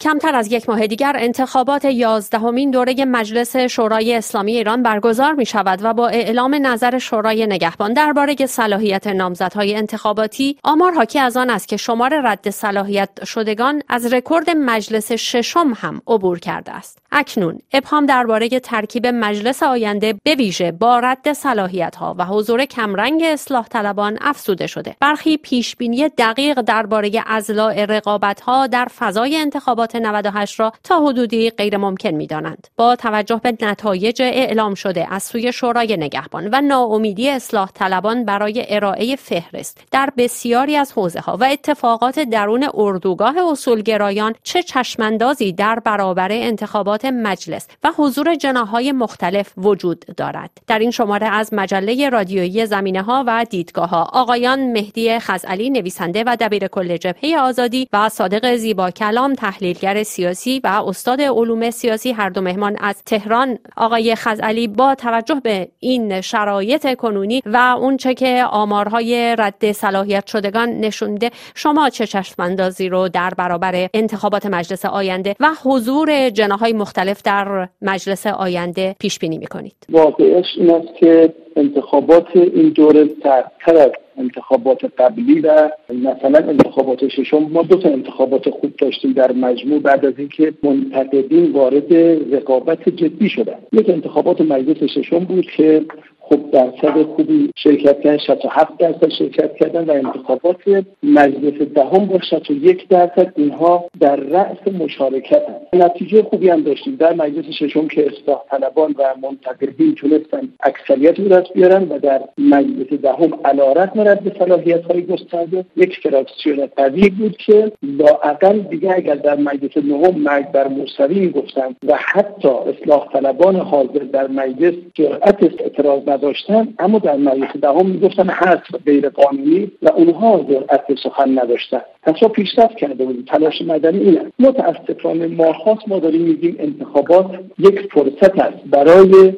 کمتر از یک ماه دیگر انتخابات یازدهمین دوره مجلس شورای اسلامی ایران برگزار می شود و با اعلام نظر شورای نگهبان درباره صلاحیت نامزدهای انتخاباتی آمار حاکی از آن است که شمار رد صلاحیت شدگان از رکورد مجلس ششم هم عبور کرده است. اکنون ابهام درباره ترکیب مجلس آینده به ویژه با رد صلاحیت ها و حضور کمرنگ اصلاح طلبان افزوده شده. برخی پیش بینی دقیق درباره ازلاع رقابت ها در فضای انتخابات 98 را تا حدودی غیر ممکن می دانند. با توجه به نتایج اعلام شده از سوی شورای نگهبان و ناامیدی اصلاح طلبان برای ارائه فهرست در بسیاری از حوزه ها و اتفاقات درون اردوگاه اصولگرایان چه چشماندازی در برابر انتخابات مجلس و حضور جناهای مختلف وجود دارد در این شماره از مجله رادیویی زمینه ها و دیدگاه ها آقایان مهدی خزعلی نویسنده و دبیر کل جبهه آزادی و صادق زیبا کلام تحلیل تحلیلگر سیاسی و استاد علوم سیاسی هر دو مهمان از تهران آقای خزعلی با توجه به این شرایط کنونی و اونچه که آمارهای رد صلاحیت شدگان نشونده شما چه چشماندازی رو در برابر انتخابات مجلس آینده و حضور جناهای مختلف در مجلس آینده پیش بینی می‌کنید؟ واقعش این است که انتخابات این دوره سرتر از انتخابات قبلی و مثلا انتخابات ششم ما دو تا انتخابات خوب داشتیم در مجموع بعد از اینکه منتقدین وارد رقابت جدی شدن. یک انتخابات مجلس ششم بود که خب درصد خوبی شرکت کردن 67 درصد شرکت کردن و انتخابات مجلس دهم با 61 درصد اینها در رأس مشارکت هم. نتیجه خوبی هم داشتیم در مجلس ششم که اصلاح طلبان و منتقدین تونستن اکثریت رو دست بیارن و در مجلس دهم علارت رد صلاحیت های گسترده یک فراکسیون قوی بود که با اقل دیگه اگر در مجلس نهم مرگ بر موسوی گفتن و حتی اصلاح طلبان حاضر در مجلس جرأت اعتراض نداشتن اما در مجلس دهم می‌گفتن حذف غیر قانونی و اونها جرأت سخن نداشتن. پس پیشرفت کرده بودیم. تلاش مدنی اینه متاسفانه ما خاص ما داریم میگیم انتخابات یک فرصت است. برای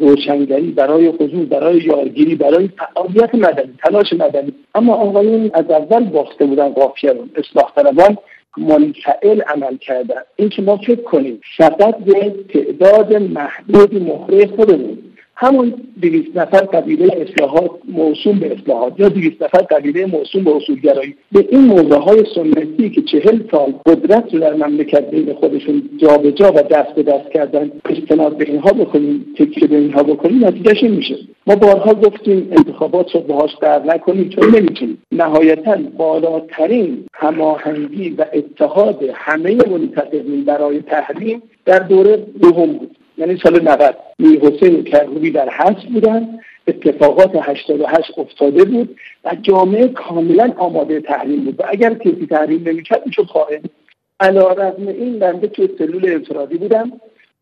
روشنگری برای حضور برای یارگیری برای فعالیت مدنی تلاش مدنی. اما آقایون از اول باخته بودن قافیه رو اصلاح طلبان منفعل عمل کردن. این که ما فکر کنیم فقط به تعداد محدود مهره خودمون همون دویست نفر قبیله اصلاحات موسوم به اصلاحات یا دویست نفر قبیله موسوم به اصولگرایی. به این موضوع های سنتی که چهل سال قدرت رو در مملکت بین خودشون جابجا جا و دست به دست کردن استناد به اینها بکنیم تکیه به اینها بکنیم نتیجهش میشه. ما بارها گفتیم انتخابات رو باهاش در نکنیم چون نمی‌تونیم. نهایتا بالاترین هماهنگی و اتحاد همه منتقدین برای تحریم در دوره دوم بود. یعنی سال 90 میر حسین کربوی در حس بودن اتفاقات 88 افتاده بود و جامعه کاملا آماده تحریم بود. و اگر کسی تحریم نمی‌کرد خواهد علا رقم این بنده تو سلول انفرادی بودم.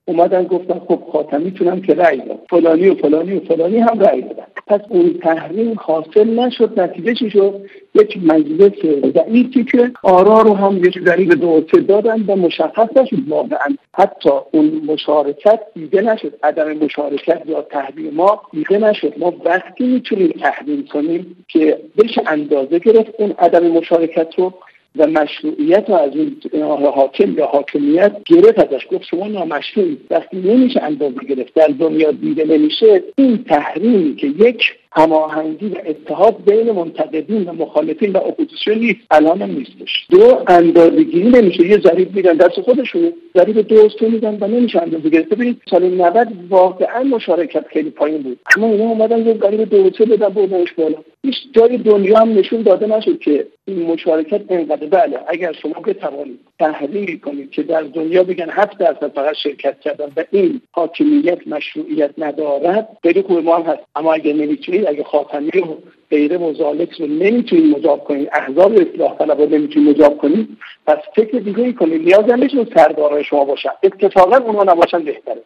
اومدن گفتن خب خاتمی تونم که رأی داد فلانی و فلانی و فلانی هم رأی دادن. پس اون تحریم حاصل نشد نتیجه چی شد؟ یک مجلس ضعیفی که آرا رو هم یک ذریب دو دادن و مشخص نشد واقعا. حتی اون مشارکت دیده نشد. عدم مشارکت یا تحریم ما دیده نشد. ما وقتی می‌تونیم تحریم کنیم که بشه اندازه گرفت اون عدم مشارکت رو و مشروعیت رو از این حاکم یا حاکمیت گرفت ازش. گفت شما نامشروعی. وقتی نمیشه اندازه گرفت در دنیا دیده نمیشه این تحریمی که یک هماهنگی و اتحاد بین منتقدین و مخالفین و اپوزیسیون نیست. الان هم نیستش. دو اندازهگیری نمیشه. یه ضریب میدن دست خودشون ضریب دو سه میدن و نمیشه اندازه گرفت. ببینید سال 90 واقعا مشارکت خیلی پایین بود. اما اینا اومدن یه ضریب دو سه بدن بردنش بالا. هیچ جای دنیا هم نشون داده نشد که این مشارکت اینقدر بله. اگر شما بتوانید تحلیل کنید که در دنیا بگن هفت درصد فقط شرکت کردن و این حاکمیت مشروعیت ندارد خیلی خوب ما هم هست. اما اگر نمی‌تونید اگه خاتمی و غیر مزالک رو نمی‌تونید مجاب کنید احزاب اصلاح طلب رو نمی‌تونید مجاب کنید پس فکر دیگه ای کنید نیاز نیست سردارای شما باشن. اتفاقا اونها نباشن بهتره.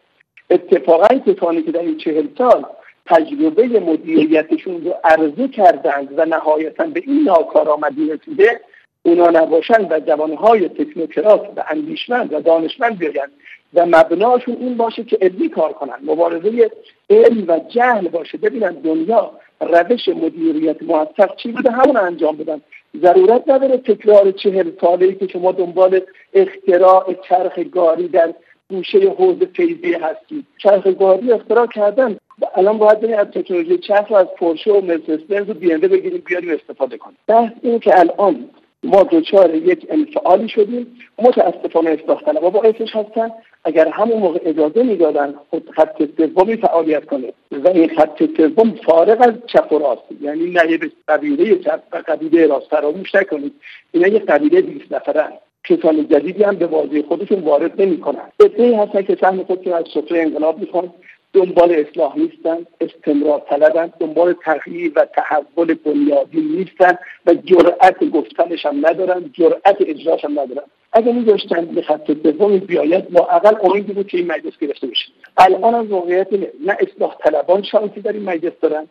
اتفاقا کسانی که در این چهل سال تجربه مدیریتشون رو عرضه کردند و نهایتا به این ناکارآمدی رسیده اونا نباشن و جوانهای تکنوکرات و اندیشمند و دانشمند بیاین و مبناشون این باشه که علمی کار کنن. مبارزه علم و جهل باشه. ببینن دنیا روش مدیریت موفق چی بوده؟ همون انجام بدن. ضرورت نداره تکرار چهل ساله ای که شما دنبال اختراع چرخ گاری در گوشه حوض فیضی هستید. چرخ گاری اختراع کردن. الان باید بریم از تکنولوژی چرخ از پورشه و مرسدس و بی بگیریم بیاریم استفاده کنیم. بحث این که الان ما دچار یک انفعالی شدیم متاسفانه اصلاح طلبا باعثش هستن اگر همون موقع اجازه می‌دادن خود خط سومی فعالیت کنه و این خط سوم فارغ از چپ و راست یعنی نه به قبیله چپ و قبیله راست فراموش نکنید اینا یه قبیله 20 نفرن. کسان جدیدی هم به بازی خودشون وارد نمی‌کنن. ای هستن که سهم خودشون از سفره انقلاب می‌خوان. دنبال اصلاح نیستن استمرار طلبن دنبال تغییر و تحول بنیادی نیستن و جرأت گفتنش هم ندارن جرأت اجراش هم ندارن. اگر میذاشتن به خط دومی بیاید ما اقل امیدی بود که این مجلس گرفته بشه الان از واقعیت نه اصلاح طلبان شانسی در این مجلس دارن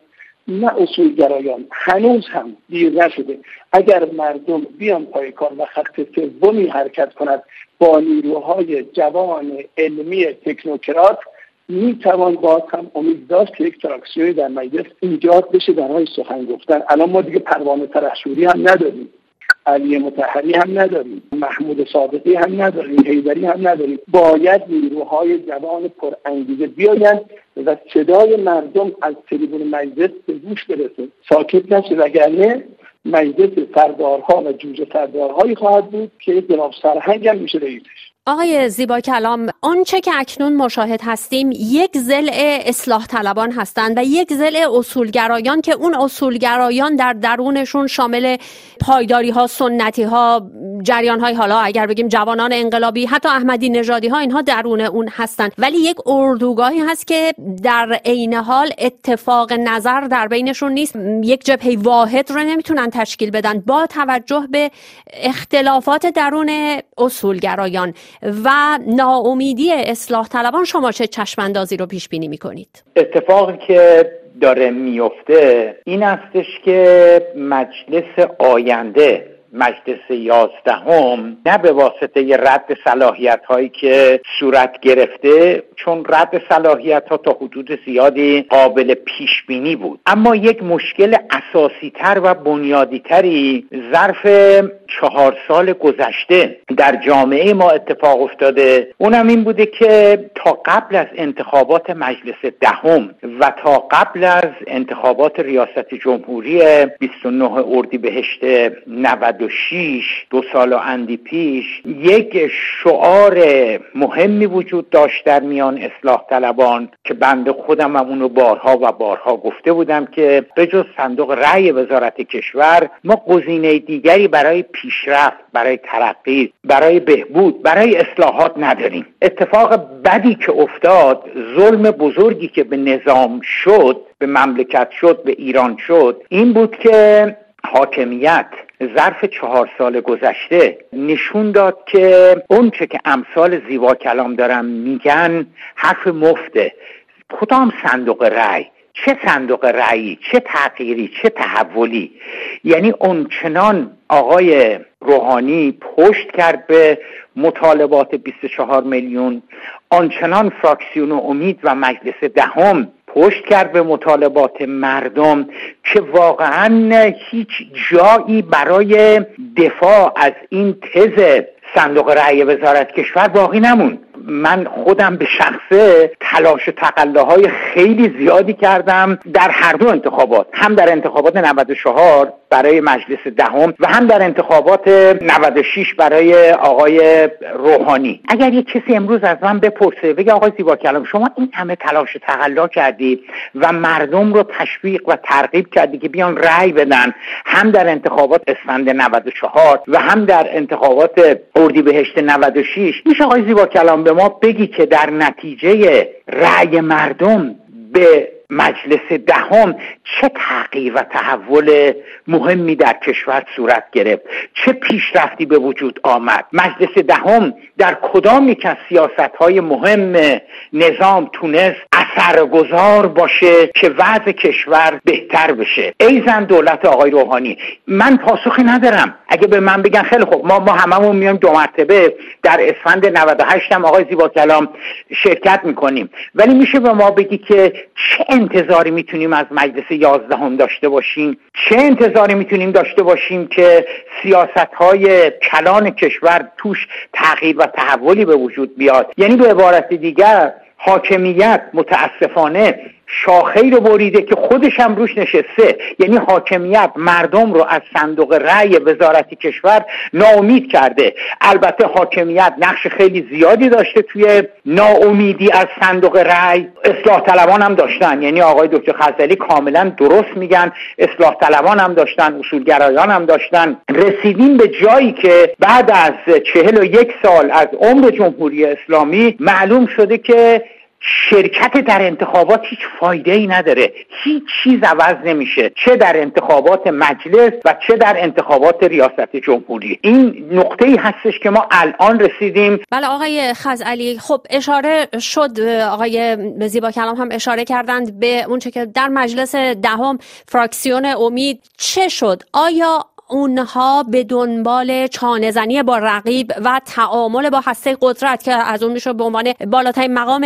نه اصولگرایان هنوز هم دیر نشده. اگر مردم بیان پای کار و خط سومی حرکت کند با نیروهای جوان علمی تکنوکرات می توان باز هم امید داشت که یک تراکسیونی در مجلس ایجاد بشه برای سخن گفتن. الان ما دیگه پروانه ترحشوری هم نداریم. علی متحری هم نداریم. محمود صادقی هم نداریم. حیدری هم نداریم. باید نیروهای جوان پرانگیزه بیایند و صدای مردم از تریبون مجلس به گوش برسه. ساکت نشه وگرنه مجلس سردارها و جوجه سردارهایی خواهد بود که جناب سرهنگ هم میشه رئیسش. آقای زیبا کلام آنچه که اکنون مشاهد هستیم یک زل اصلاح طلبان هستند و یک زل اصولگرایان که اون اصولگرایان در درونشون شامل پایداری ها سنتی ها جریان های حالا اگر بگیم جوانان انقلابی حتی احمدی نژادی ها اینها درون اون هستند. ولی یک اردوگاهی هست که در عین حال اتفاق نظر در بینشون نیست. یک جبهه واحد رو نمی‌تونن تشکیل بدن با توجه به اختلافات درون اصولگرایان. و ناامیدی اصلاح طلبان شما چه چشماندازی رو پیش بینی می‌کنید؟ اتفاقی که داره میفته این استش که مجلس آینده مجلس یازدهم نه به واسطه رد صلاحیت هایی که صورت گرفته چون رد صلاحیت ها تا حدود زیادی قابل پیش بینی بود. اما یک مشکل اساسی تر و بنیادی تری ظرف چهار سال گذشته در جامعه ما اتفاق افتاده. اونم این بوده که تا قبل از انتخابات مجلس دهم و تا قبل از انتخابات ریاست جمهوری 29 اردیبهشت 96 دو سال و اندی پیش یک شعار مهمی وجود داشت در میان اصلاح طلبان که بنده خودم هم اونو بارها و بارها گفته بودم که به جز صندوق رأی وزارت کشور ما گزینه دیگری برای پیشرفت برای ترقی برای بهبود برای اصلاحات نداریم. اتفاق بدی که افتاد ظلم بزرگی که به نظام شد به مملکت شد به ایران شد این بود که حاکمیت ظرف چهار سال گذشته نشون داد که اونچه که امثال زیبا کلام دارن میگن حرف مفته. کدام صندوق رأی؟ چه صندوق رأیی چه تغییری؟ چه تحولی؟ یعنی اونچنان آقای روحانی پشت کرد به مطالبات 24 میلیون آنچنان فراکسیون امید و مجلس دهم پشت کرد به مطالبات مردم که واقعا هیچ جایی برای دفاع از این تز صندوق رأی وزارت کشور باقی نمون من خودم به شخصه تلاش و تقلاهای خیلی زیادی کردم در هر دو انتخابات هم در انتخابات 94 برای مجلس دهم و هم در انتخابات 96 برای آقای روحانی. اگر یک کسی امروز از من بپرسه بگه آقای زیبا کلام شما این همه تلاش و تقلا کردی و مردم رو تشویق و ترغیب کردی که بیان رأی بدن هم در انتخابات اسفند 94 و هم در انتخابات اردیبهشت 96 میشه آقای زیبا کلام به ما بگی که در نتیجه رأی مردم به مجلس دهم چه تغییر و تحول مهمی در کشور صورت گرفت؟ چه پیشرفتی به وجود آمد؟ مجلس دهم در کدام یک از سیاست های مهم نظام تونست سرگذار باشه که وضع کشور بهتر بشه. ای زن دولت آقای روحانی من پاسخی ندارم. اگه به من بگن خیلی خوب ما ما هممون میایم دو مرتبه در اسفند 98 هم آقای زیبا کلام شرکت می‌کنیم. ولی میشه به ما بگی که چه انتظاری می‌تونیم از مجلس یازدهم داشته باشیم؟ چه انتظاری می‌تونیم داشته باشیم که سیاست های کلان کشور توش تغییر و تحولی به وجود بیاد؟ یعنی به عبارت دیگر حاکمیت متاسفانه شاخه رو بریده که خودش هم روش نشسته. یعنی حاکمیت مردم رو از صندوق رأی وزارتی کشور ناامید کرده. البته حاکمیت نقش خیلی زیادی داشته توی ناامیدی از صندوق رأی. اصلاح طلبان هم داشتن. یعنی آقای دکتر خزلی کاملا درست میگن. اصلاح طلبان هم داشتن اصولگرایان هم داشتن. رسیدیم به جایی که بعد از چهل و یک سال از عمر جمهوری اسلامی معلوم شده که شرکت در انتخابات هیچ فایده ای نداره. هیچ چیز عوض نمیشه. چه در انتخابات مجلس و چه در انتخابات ریاست جمهوری. این نقطه ای هستش که ما الان رسیدیم. بله آقای خزعلی خب اشاره شد آقای زیبا کلام هم اشاره کردند به اونچه که در مجلس دهم فراکسیون امید چه شد؟ آیا اونها به دنبال چانه با رقیب و تعامل با هسته قدرت که از اون میشه به عنوان بالاترین مقام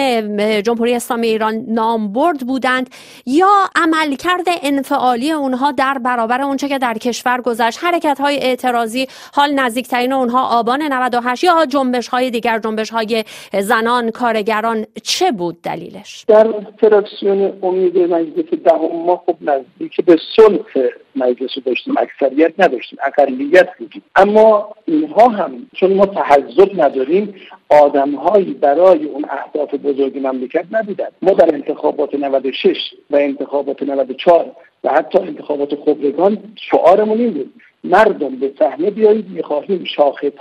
جمهوری اسلامی ایران نامبرد بودند یا عملکرد انفعالی اونها در برابر اونچه که در کشور گذشت. حرکت های اعتراضی حال نزدیکترین اونها آبان 98 یا جنبش های دیگر جنبش های زنان کارگران چه بود دلیلش؟ در فراکسیون امید مجلس دهم ما خب نزدیک به صلح مجلس داشتیم اکثریت نداشتیم اقلیت بودیم. اما اینها هم چون ما تحذب نداریم آدمهایی برای اون اهداف بزرگ مملکت نبودن. ما در انتخابات 96 و انتخابات 94 و حتی انتخابات خبرگان شعارمون این بود. مردم به صحنه بیایید می‌خواهیم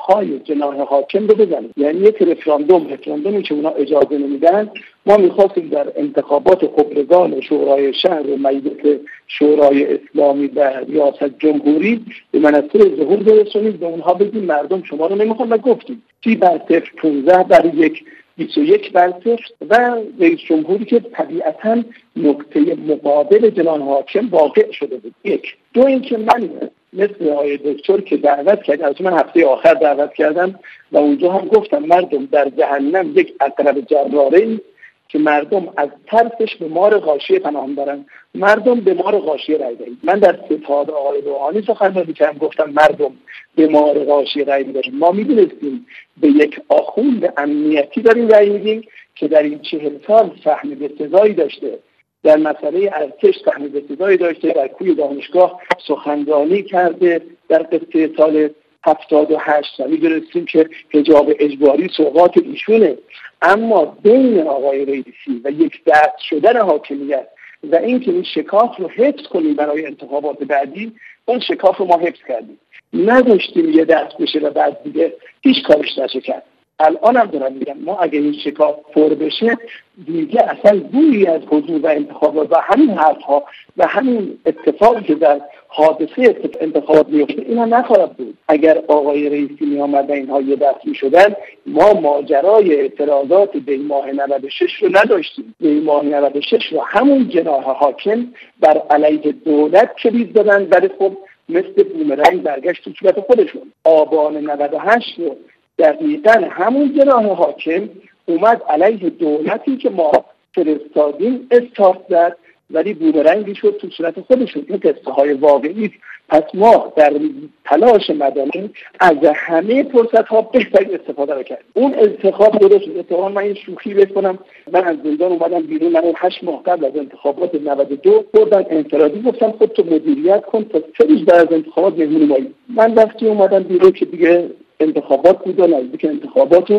های جناح حاکم رو بزنیم. یعنی یک رفراندوم رفراندومی که اونا اجازه نمیدن ما می‌خواستیم در انتخابات خبرگان شورای شهر و مجلس شورای اسلامی و ریاست جمهوری به منصر ظهور برسونیم به اونها بگیم مردم شما رو نمی‌خوان و گفتیم. سی بر صفر 15 بر یک 21 بر و رئیس جمهوری که طبیعتا نقطه مقابل جنان حاکم واقع شده بود. یک. دو اینکه من مثل آقای دکتر که دعوت کرد از من هفته آخر دعوت کردم و اونجا هم گفتم مردم در جهنم یک اقرب جراره که مردم از ترسش به مار غاشیه پناه برن مردم به مار غاشیه رای دهید من در ستاد آقای روحانی سخنرانی کردم گفتم مردم به مار غاشیه رای می‌دهیم ما می‌دونستیم به یک آخوند امنیتی داریم رای میدیم که در این چهل سال فهم بسزایی داشته. در مسئله ارتش فهم بسزایی داشته در کوی دانشگاه سخنرانی کرده. در قصه سال هفتاد و هشت می‌دونستیم که هجاب اجباری سوقات ایشونه. اما بین آقای رئیسی و یک دست شدن حاکمیت و اینکه این شکاف رو حفظ کنیم برای انتخابات بعدی اون شکاف رو ما حفظ کردیم. نداشتیم یه دست بشه و بعد دیگه هیچ کارش نشه کرد الان هم دارم میگم ما اگه این شکاف پر بشه دیگه اصلا بویی از حضور و انتخابات و همین حرف ها و همین اتفاقی که در حادثه انتخابات میفته اینا نخواهد بود. اگر آقای رئیسی می آمد و اینها یه دست می شدن ما ماجرای اعتراضات به ماه 96 رو نداشتیم. به ماه 96 رو همون جناح حاکم بر علیه دولت کلید دادن ولی خب مثل بومرنگ برگشت تو صورت خودشون. آبان 98 رو دقیقا همون جناح حاکم اومد علیه دولتی که ما فرستادیم استارت زد ولی بومرنگی شد تو صورت خودشون. این قصه های واقعی پس ما در تلاش مدنی از همه فرصت ها بهترین استفاده رو کردیم. اون انتخاب درست اتفاقا من این شوخی بکنم من از زندان اومدم بیرون. من هشت ماه قبل از انتخابات 92 بردن انفرادی. گفتم خود تو مدیریت کن تا سه روز بعد از انتخابات مهمون مایی. من وقتی اومدم بیرون که دیگه انتخابات بود و نزدیک انتخابات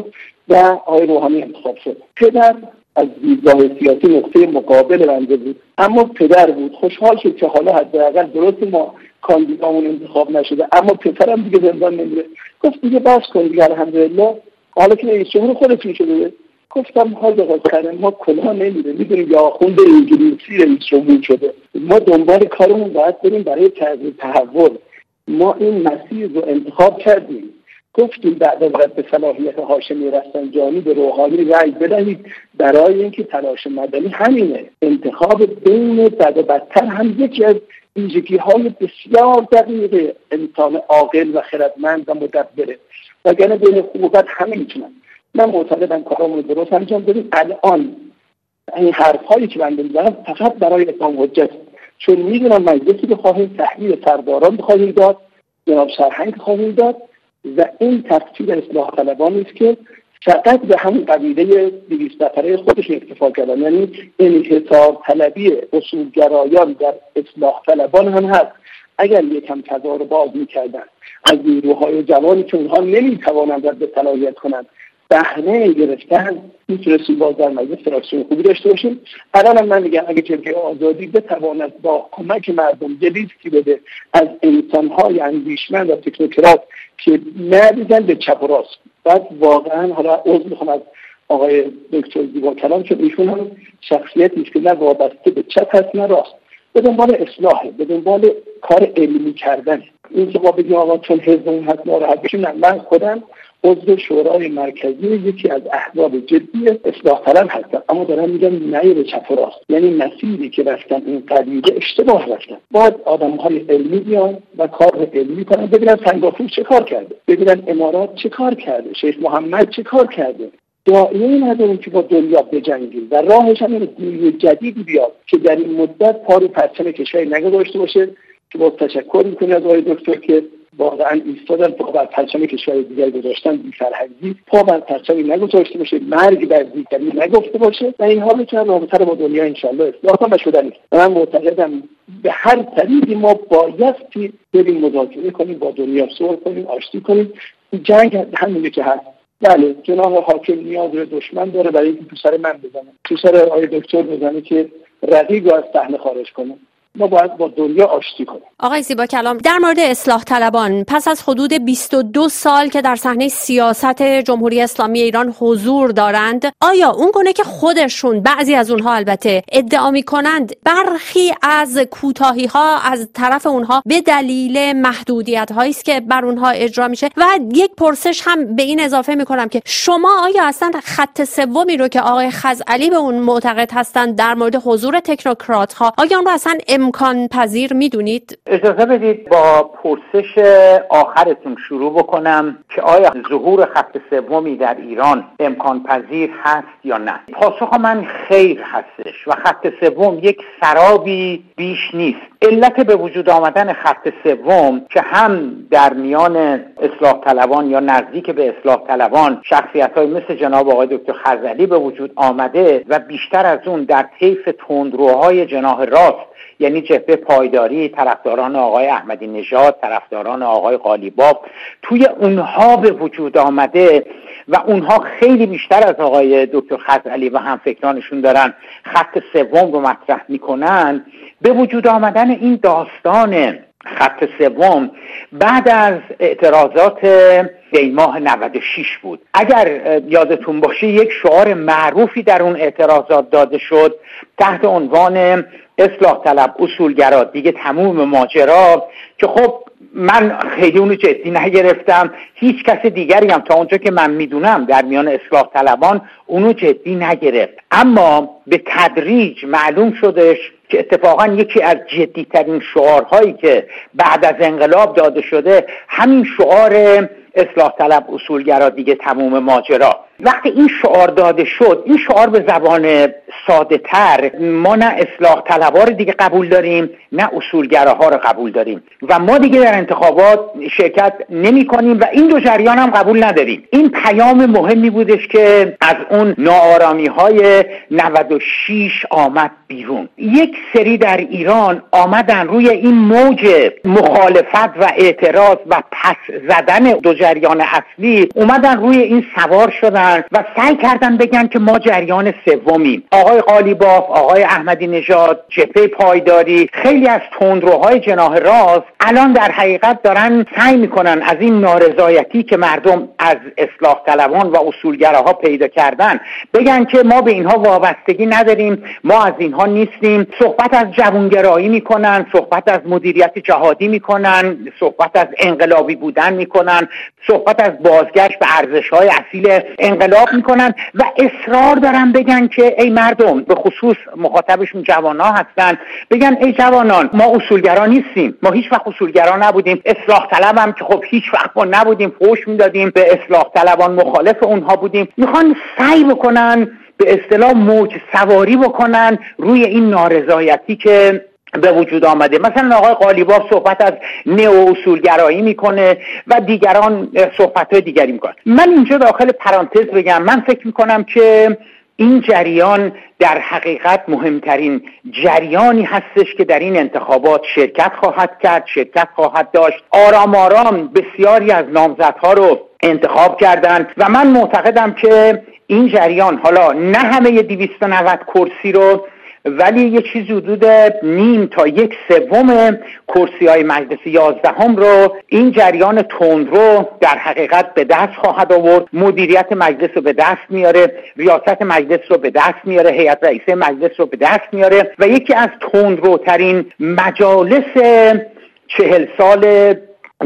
و آقای روحانی انتخاب شد. پدر از دیدگاه سیاسی نقطه مقابل بنده بود. اما پدر بود. خوشحال شد که حالا حداقل درست ما کاندیدامون انتخاب نشده. اما پسرم دیگه زندان نمیره. گفت دیگه بس کن دیگه الحمدلله. حالا که رئیس جمهور خودتون شده گفتم حال به ما کلاه نمیره می‌دونیم یا آخوند انگلیسی رئیس جمهور شده؟ ما دنبال کارمون باید بریم برای تغییر تحول. ما این مسیر رو انتخاب کردیم. گفتیم بعد از رد صلاحیت هاشمی رفسنجانی به روحانی رأی بدهید. برای اینکه تلاش مدنی همینه. انتخاب بین بد و بدتر هم یکی از ویژگی های بسیار دقیق انسان عاقل و خردمند و مدبره وگرنه بین خوب و بد همه می‌تونن. من معتقدم کارامون رو درست انجام بدیم الان این حرف هایی که بنده می‌زنم فقط برای اقام حجت. چون می‌دونم مجلسی که خواهیم تحلیل سرداران خواهیم داد. جناب سرهنگ خواهیم داد. و این تفکیر اصلاح طلبانی است که فقط به همون قبیله دویست نفره خودش اکتفا کردن. یعنی انحصار طلبی اصولگرایان در اصلاح طلبان هم هست. اگر یکم رو باز می‌کردن از نیروهای جوانی که اونها نمی‌توانند به صلاحیت کنند بهره گرفتن می‌تونستیم باز در مجلس فراکسیون خوبی داشته باشیم. الان من میگم اگه جبهه آزادی بتواند با کمک مردم که بده از انسانهای اندیشمند و تکنوکرات که ندیدن به چپ و راست. بعد واقعا حالا عضو می‌خوام از آقای دکتر زیبا کلام ایشون هم شخصیتی که نه وابسته به چپ هست نه راست. به دنبال اصلاحه به دنبال کار علمی کردن. این که ما بگیم آقا چون حزب اون هست ناراحت بشیم من خودم عضو شورای مرکزی یکی از احزاب جدی اصلاح طلب هستم اما دارم میگم نه به چپ و راست. یعنی مسیری که رفتن این قبیله اشتباه رفتن. باید آدم های علمی بیان و کار علمی کنن. ببینن سنگافور چه کار کرده. ببینن امارات چه کار کرده. شیخ محمد چه کار کرده. دائمی نداریم که با دنیا بجنگیم. و راهش هم این جدیدی بیاد که در این مدت پارو پرچم کشوری نگذاشته باشه که با تشکر می‌کنی از آقای دکتر که واقعا ایستادن پا بر پرچم کشور دیگر گذاشتن بی فرهنگی پا بر پرچمی نگذاشته باشه مرگ بر دیگری نگفته باشه و اینها می‌تونن رابطه رو با دنیا انشالله اصلاح و شدنی من معتقدم به هر طریقی ما بایستی بریم مذاکره کنیم با دنیا صلح کنیم آشتی کنیم. جنگ همینه که هست. بله جناب حاکم نیاز به دشمن داره برای اینکه تو سر من بزنه. تو سر آقای دکتر بزنه که رقیب رو از صحنه خارج کنه. ما باید با دنیا آشتی کنیم. آقای زیبا کلام در مورد اصلاح طلبان پس از حدود 22 سال که در صحنه سیاست جمهوری اسلامی ایران حضور دارند آیا اون گونه که خودشون بعضی از اونها البته ادعا می کنند برخی از کوتاهی ها از طرف اونها به دلیل محدودیت هایی است که بر اونها اجرا میشه؟ و یک پرسش هم به این اضافه می کنم که شما آیا اصلا خط سومی رو که آقای خزعلی به اون معتقد هستند در مورد حضور تکنوکرات ها آیا اون رو اصلا امکان پذیر می‌دونید؟ اجازه بدید با پرسش آخرتون شروع بکنم که آیا ظهور خط سومی در ایران امکان پذیر هست یا نه پاسخ من خیر هستش و خط سوم یک سرابی بیش نیست علت به وجود آمدن خط سوم که هم در میان اصلاح طلبان یا نزدیک به اصلاح طلبان شخصیت های مثل جناب آقای دکتر خزلی به وجود آمده و بیشتر از اون در طیف تندروهای جناح راست یعنی جبهه پایداری طرفداران آقای احمدی نژاد طرفداران آقای قالیباف توی اونها به وجود آمده و اونها خیلی بیشتر از آقای دکتر خزعلی و هم فکرانشون دارن خط سوم رو مطرح می‌کنن. به وجود آمدن این داستان خط سوم بعد از اعتراضات دیماه 96 بود. اگر یادتون باشه یک شعار معروفی در اون اعتراضات داده شد تحت عنوان اصلاح طلب اصولگرا دیگه تموم ماجرا. که خب من خیلی اونو جدی نگرفتم. هیچ کس دیگری هم تا اونجا که من می‌دونم در میان اصلاح طلبان اونو جدی نگرفت. اما به تدریج معلوم شدش که اتفاقا یکی از جدیترین شعارهایی که بعد از انقلاب داده شده همین شعار اصلاح طلب اصولگرا دیگه تموم ماجرا. وقتی این شعار داده شد این شعار به زبان ساده تر. ما نه اصلاح طلبها رو دیگه قبول داریم نه اصولگراها رو قبول داریم. و ما دیگه در انتخابات شرکت نمی کنیم و این دو جریان هم قبول نداریم. این پیام مهمی بودش که از اون نارامی های 96 آمد بیرون. یک سری در ایران آمدن روی این موج مخالفت و اعتراض و پس زدن دو جریان اصلی اومدن روی این سوار شدن. و سعی کردن بگن که ما جریان سومیم. آقای قالیباف آقای احمدی نژاد جبهه پایداری خیلی از تندروهای جناح راست الان در حقیقت دارن سعی می‌کنن از این نارضایتی که مردم از اصلاح طلبان و اصولگراها پیدا کردن بگن که ما به اینها وابستگی نداریم ما از اینها نیستیم. صحبت از جوانگرایی می‌کنن صحبت از مدیریت جهادی می‌کنن صحبت از انقلابی بودن می‌کنن صحبت از بازگشت به ارزش های اصیل انقلاب می‌کنن و اصرار دارن بگن که ای مردم به خصوص مخاطبشون جوان ها هستن بگن ای جوانان ما اصولگرا نیستیم ما هیچ وقت اصولگرا نبودیم اصلاح طلب هم که خب هیچ وقت ما نبودیم فوش می‌دادیم به اصلاح طلبان مخالف اونها بودیم. می‌خوان سعی بکنن به اصطلاح موج سواری بکنن روی این نارضایتی که به وجود آمده. مثلا آقای قالیباف صحبت از نئو اصولگرایی می‌کنه و دیگران صحبت های دیگری می‌کنن. من اینجا داخل پرانتز بگم من فکر می‌کنم که این جریان در حقیقت مهمترین جریانی هستش که در این انتخابات شرکت خواهد کرد شرکت خواهد داشت. آرام آرام بسیاری از نامزدها رو انتخاب کردند و من معتقدم که این جریان حالا نه همه 290 کرسی رو ولی یه چیز حدود نیم تا یک سوم کرسی های مجلس یازدهم رو این جریان تند رو در حقیقت به دست خواهد آورد. مدیریت مجلس رو به دست میاره ریاست مجلس رو به دست میاره هیئت رئیسه مجلس رو به دست میاره و یکی از تندروترین مجالس چهل سال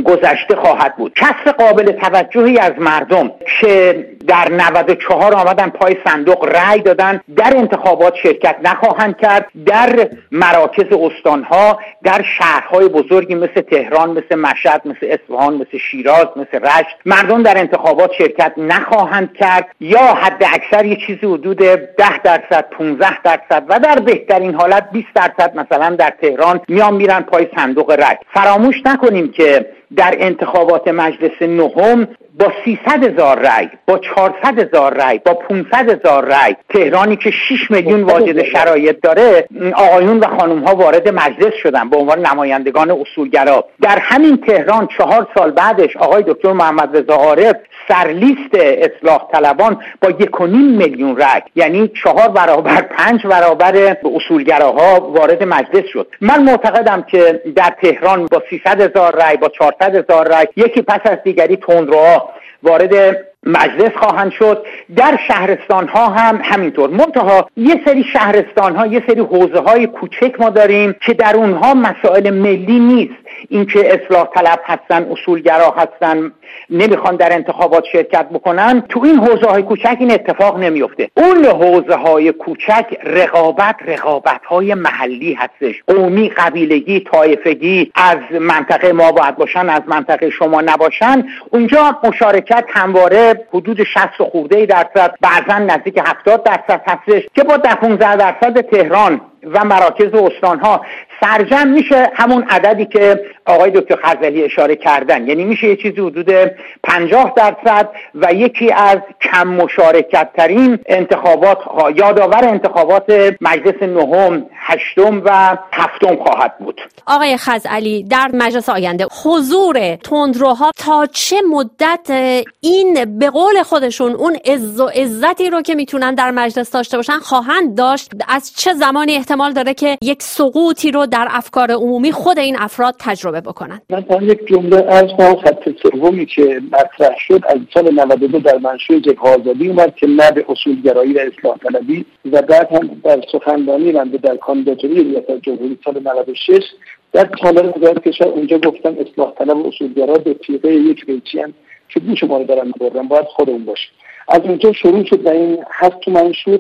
گذشته خواهد بود. کسر قابل توجهی از مردم که در 94 آمدن پای صندوق رأی دادن. در انتخابات شرکت نخواهند کرد. در مراکز استانها در شهرهای بزرگی مثل تهران مثل مشهد مثل اصفهان مثل شیراز مثل رشت مردم در انتخابات شرکت نخواهند کرد. یا حد اکثر یه چیزی حدود 10 درصد 15 درصد و در بهترین حالت 20 درصد مثلا در تهران میان میرن پای صندوق رأی. فراموش نکنیم که در انتخابات مجلس نهم با 300 هزار رای با 400 هزار رای با 500 هزار رای تهرانی که 6 میلیون واجد شرایط داره آقایون و خانم ها وارد مجلس شدن به عنوان نمایندگان اصولگرا. در همین تهران چهار سال بعدش آقای دکتر محمد رضا عارف سرلیست اصلاح طلبان با یک و نیم میلیون رای یعنی چهار برابر پنج برابر اصولگراها وارد مجلس شد. من معتقدم که در تهران با 300 هزار رای با 400 هزار رای یکی پس از دیگری تندروها وارد مجلس خواهند شد. در شهرستان ها هم همینطور. منتها یه سری شهرستان ها یه سری حوزه های کوچک ما داریم که در اونها مسائل ملی نیست. اینکه اصلاح طلب هستن اصولگرا هستن نمی‌خوان در انتخابات شرکت بکنن تو این حوزه های کوچک این اتفاق نمیفته. اون حوزه های کوچک رقابت رقابت های محلی هستش. قومی قبیلگی طایفگی از منطقه ما باید باشن از منطقه شما نباشن. اونجا مشارکت همواره حدود 60 خورده درصد بعضا نزدیک 70 درصد هستش که با در 15 درصد تهران و مراکز استانها. سرجم میشه همون عددی که آقای دکتر خزلی اشاره کردن. یعنی میشه یه چیزی حدود 50 درصد و یکی از کم مشارکت ترین انتخابات یادآور انتخابات مجلس نهم هشتم و هفتم خواهد بود. آقای خزعلی در مجلس آینده حضور تندروها تا چه مدت؟ این به قول خودشون اون عز و عزتی رو که می‌تونن در مجلس داشته باشن خواهند داشت؟ از چه زمانی احتمال داره که یک سقوطی رو در افکار عمومی خود این افراد تجربه بکنن. من یک جمله از خط سومی که مطرح شد از سال 92 در منشور جبهه آزادی اومد که نه به اصولگرایی و اصلاح طلبی و بعد هم در سخنرانی من در کاندیداتوری ریاست جمهوری سال 96 در سالن وزارت کشور اونجا گفتن اصلاح طلب و اصولگرا به تیغه یک بیچی که گوش ما رو دارن می‌برن باید خودمون باشه. از اونجا شروع شد و این هست تو منشور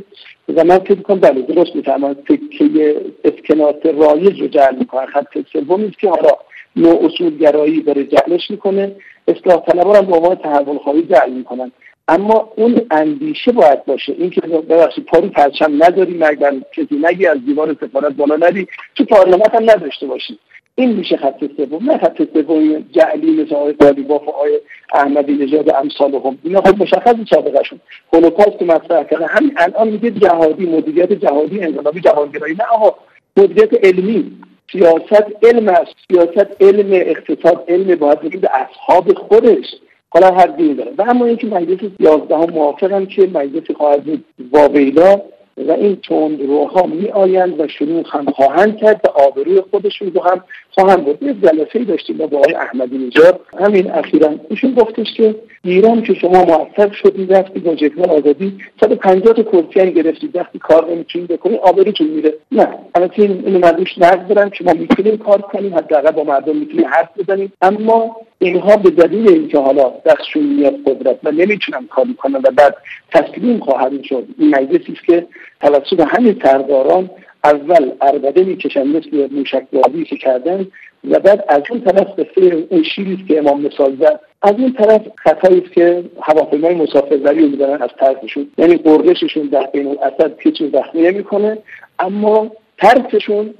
و من فکر می‌کنم بله درست می‌فهمم که اسکنات رایج رو جعل می‌کنن. خط سوم است که حالا نوع اصولگرایی داره جعلش می‌کنه. اصلاح طلبان هم به عنوان تحول خواهی جعل می‌کنن. اما اون اندیشه باید باشه. این که ببخشید پارو پرچم نداری مگر کسی نگی از دیوار سفارت بالا نری. تو پارلمان هم نداشته باشی. این میشه خط سوم. نه خط سوم جعلی مثل آقای قالیباف و آقای احمدی نژاد امثال هم. اینا خب مشخص سابقهشون هولوکاست مطرح کرده. همین الان میگه جهادی مدیریت جهادی انقلابی جهانگرایی نه آقا مدیریت علمی. سیاست علم است. سیاست علم اقتصاد علم باید بگیم به اصحاب خودش. حالا هر دین داره. و اما اینکه مجلس یازده موافقم که مجلس خواهد بود واویلا و این تندروها می آیند و شروع هم خواهند کرد و آبروی خودشون رو هم خواهند بود یه جلسه داشتیم با آقای احمدی نژاد. همین اخیرا ایشون گفتش که ایران که شما موفق شدید رفتی با جبهه آزادی 150 تا کرسی گرفتید وقتی کار نمی‌تونید بکنید آبروتون میره. نه. البته اینو من روش نقد دارم که ما می‌تونیم کار کنیم حداقل با مردم می‌تونیم حرف بزنیم. اما اینها به دلیل اینکه حالا دستشون میاد قدرت و نمی‌تونن کار کنن و بعد تسلیم خواهد شد. این مجلسی است که توسط همین سرداران اول اربده می‌کشن مثل موشکبازی که کردن و بعد از اون طرف قصه اون شیری که امام مثال زد. از این طرف خطایی است که هواپیمای مسافربری رو میدارن از طرفشون. یعنی قرقششون در بین الاسد کسی زخمی نمی‌کنه اما طرفشون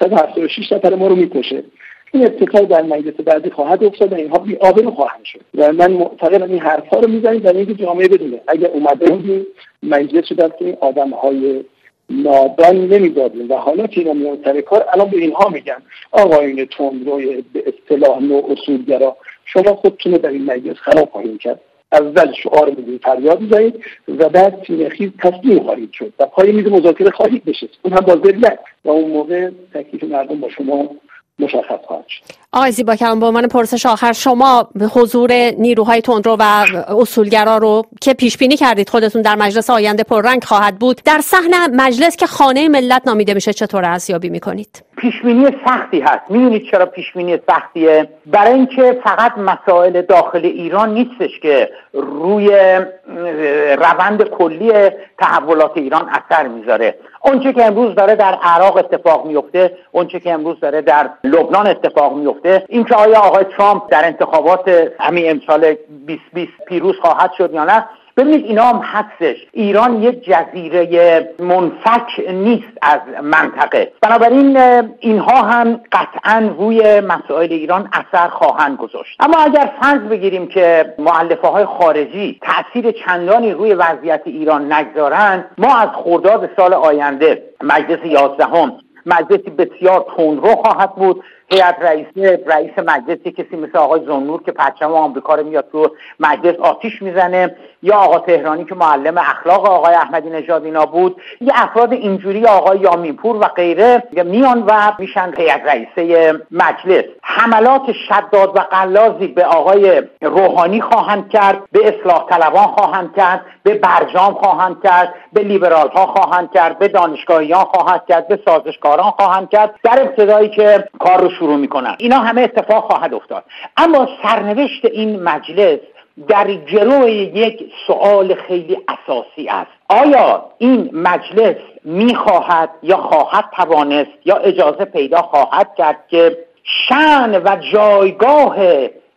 176 نفر ما رو می‌کشه. این اتفاق در مجلس بعدی خواهد افتاد و اینها بی آبرو خواهند شد. و من معتقدم این حرفها رو می‌زنیم برای اینکه جامعه بدونه. اگر اومده بودیم مجلس شده که این آدم های نادان نمی‌دادیم و حالا که اینا میان سر کار الان به اینها میگن. آقایون تندروی به اصطلاح نوع اصولگرا. شما خودتون در این مجلس خراب خواهید کرد. اول شعار می‌دید فریاد می‌زنید و بعد تینخیز تسلیم خواهید شد. و پای میز مذاکره خواهید نشست. اون هم با ذلت و اون موقع تکلیف مردم با شما مشخص خواهد شد. آقای زیبا به عنوان پرسش آخر شما به حضور نیروهای تندرو و اصولگرا رو که پیش بینی کردید خودتون در مجلس آینده پررنگ خواهد بود در صحنه مجلس که خانه ملت نامیده میشه چطور ارزیابی می‌کنید؟ پیش بینی سختی هست. می‌دونید چرا پیش بینی سختیه؟ برای اینکه فقط مسائل داخل ایران نیستش که روی روند کلی تحولات ایران اثر می‌ذاره. اونچه که امروز داره در عراق اتفاق میفته اونچه که امروز داره در لبنان اتفاق میفته اینکه آیا آقای ترامپ در انتخابات همین امسال 2020 پیروز خواهد شد یا نه ببینید اینا هم هستش ایران یک جزیره منفک نیست از منطقه. بنابراین اینها هم قطعا روی مسائل ایران اثر خواهند گذاشت. اما اگر فرض بگیریم که معلفه های خارجی تاثیر چندانی روی وضعیت ایران نگذارند ما از خرداد سال آینده مجلس یازدهم مجلسی بسیار تندرو خواهد بود هیئت رئیس رئیس مجلسی کسی مثل آقای زنور که پرچم آمریکا رو میاد تو مجلس آتیش می‌زنه. یا آقا تهرانی که معلم اخلاق آقای احمدی نژاد اینا بود. یه افراد اینجوری آقای یامیپور و غیره میان و میشن هیئت رئیسه مجلس. حملات شداد و قلازی به آقای روحانی خواهند کرد به اصلاح طلبان خواهند کرد به برجام خواهند کرد به لیبرال ها خواهند کرد به دانشگاهیان خواهند کرد به سازشکاران خواهند کرد در ابتدایی که کار رو شروع می‌کنن. اینا همه اتفاق خواهد افتاد. اما سرنوشت این مجلس در جلو یک سوال خیلی اساسی است. آیا این مجلس می‌خواهد یا خواهد توانست یا اجازه پیدا خواهد کرد که شن و جایگاه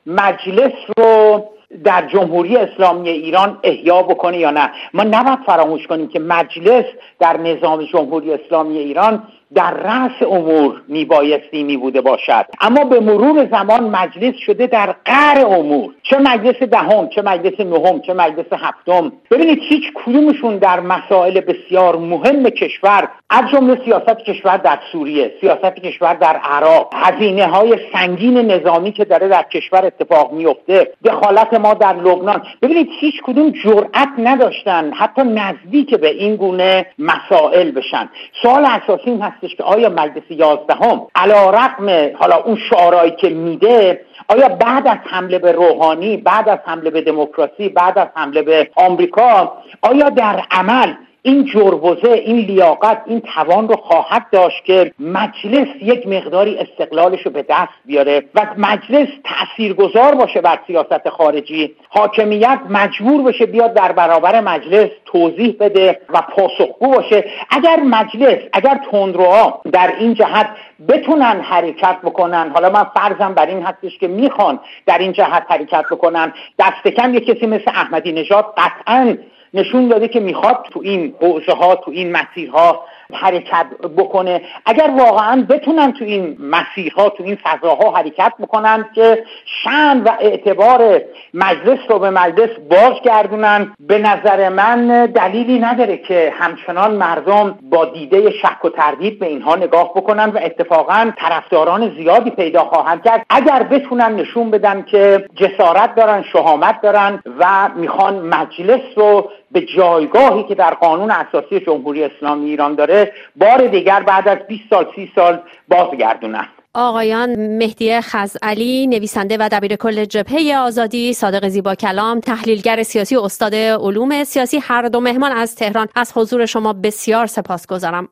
مجلس رو در جمهوری اسلامی ایران احیا بکنه یا نه؟ ما نباید فراموش کنیم که مجلس در نظام جمهوری اسلامی ایران در رأس امور میبایستی می بوده باشد. اما به مرور زمان مجلس شده در قر امور. چه مجلس دهم چه مجلس نهم چه مجلس هفتم. ببینید هیچ کدومشون در مسائل بسیار مهم کشور از جمله سیاست کشور در سوریه سیاست کشور در عراق هزینه های سنگین نظامی که داره در کشور اتفاق میفته دخالت ما در لبنان. ببینید هیچ کدوم جرأت نداشتن حتی نزدیک به این گونه مسائل بشن. سوال اساسی این هستش که آیا مجلس یازدهم علا رقم حالا اون شعارهایی که میده آیا بعد از حمله به روحانی بعد از حمله به دموکراسی بعد از حمله به آمریکا آیا در عمل این جربوزه این لیاقت این توان رو خواهد داشت که مجلس یک مقداری استقلالش رو به دست بیاره و مجلس تاثیرگذار باشه بر سیاست خارجی. حاکمیت مجبور بشه بیاد در برابر مجلس توضیح بده و پاسخگو باشه. اگر مجلس اگر تندروها در این جهت بتونن حرکت بکنن حالا من فرضم بر این هستش که می‌خوان در این جهت حرکت بکنن دست کم یک کسی مثل احمدی نژاد قطعا نشون داده که می‌خواد تو این حوزه ها تو این مسیرها حرکت بکنه. اگر واقعا بتونن تو این مسیرها تو این فضاها حرکت بکنن که شن و اعتبار مجلس رو به مجلس بازگردونن به نظر من دلیلی نداره که همچنان مردم با دیده شک و تردید به اینها نگاه بکنن و اتفاقا طرفداران زیادی پیدا خواهند کرد. اگر بتونن نشون بدن که جسارت دارن شهامت دارن و می‌خوان مجلس رو به جایگاهی که در قانون اساسی جمهوری اسلامی ایران داره بار دیگر بعد از 20 سال 30 سال بازگردونن آقایان مهدی خزعلی نویسنده و دبیر کل جبهه آزادی صادق زیبا کلام تحلیلگر سیاسی و استاد علوم سیاسی هر دو مهمان از تهران. از حضور شما بسیار سپاس گذارم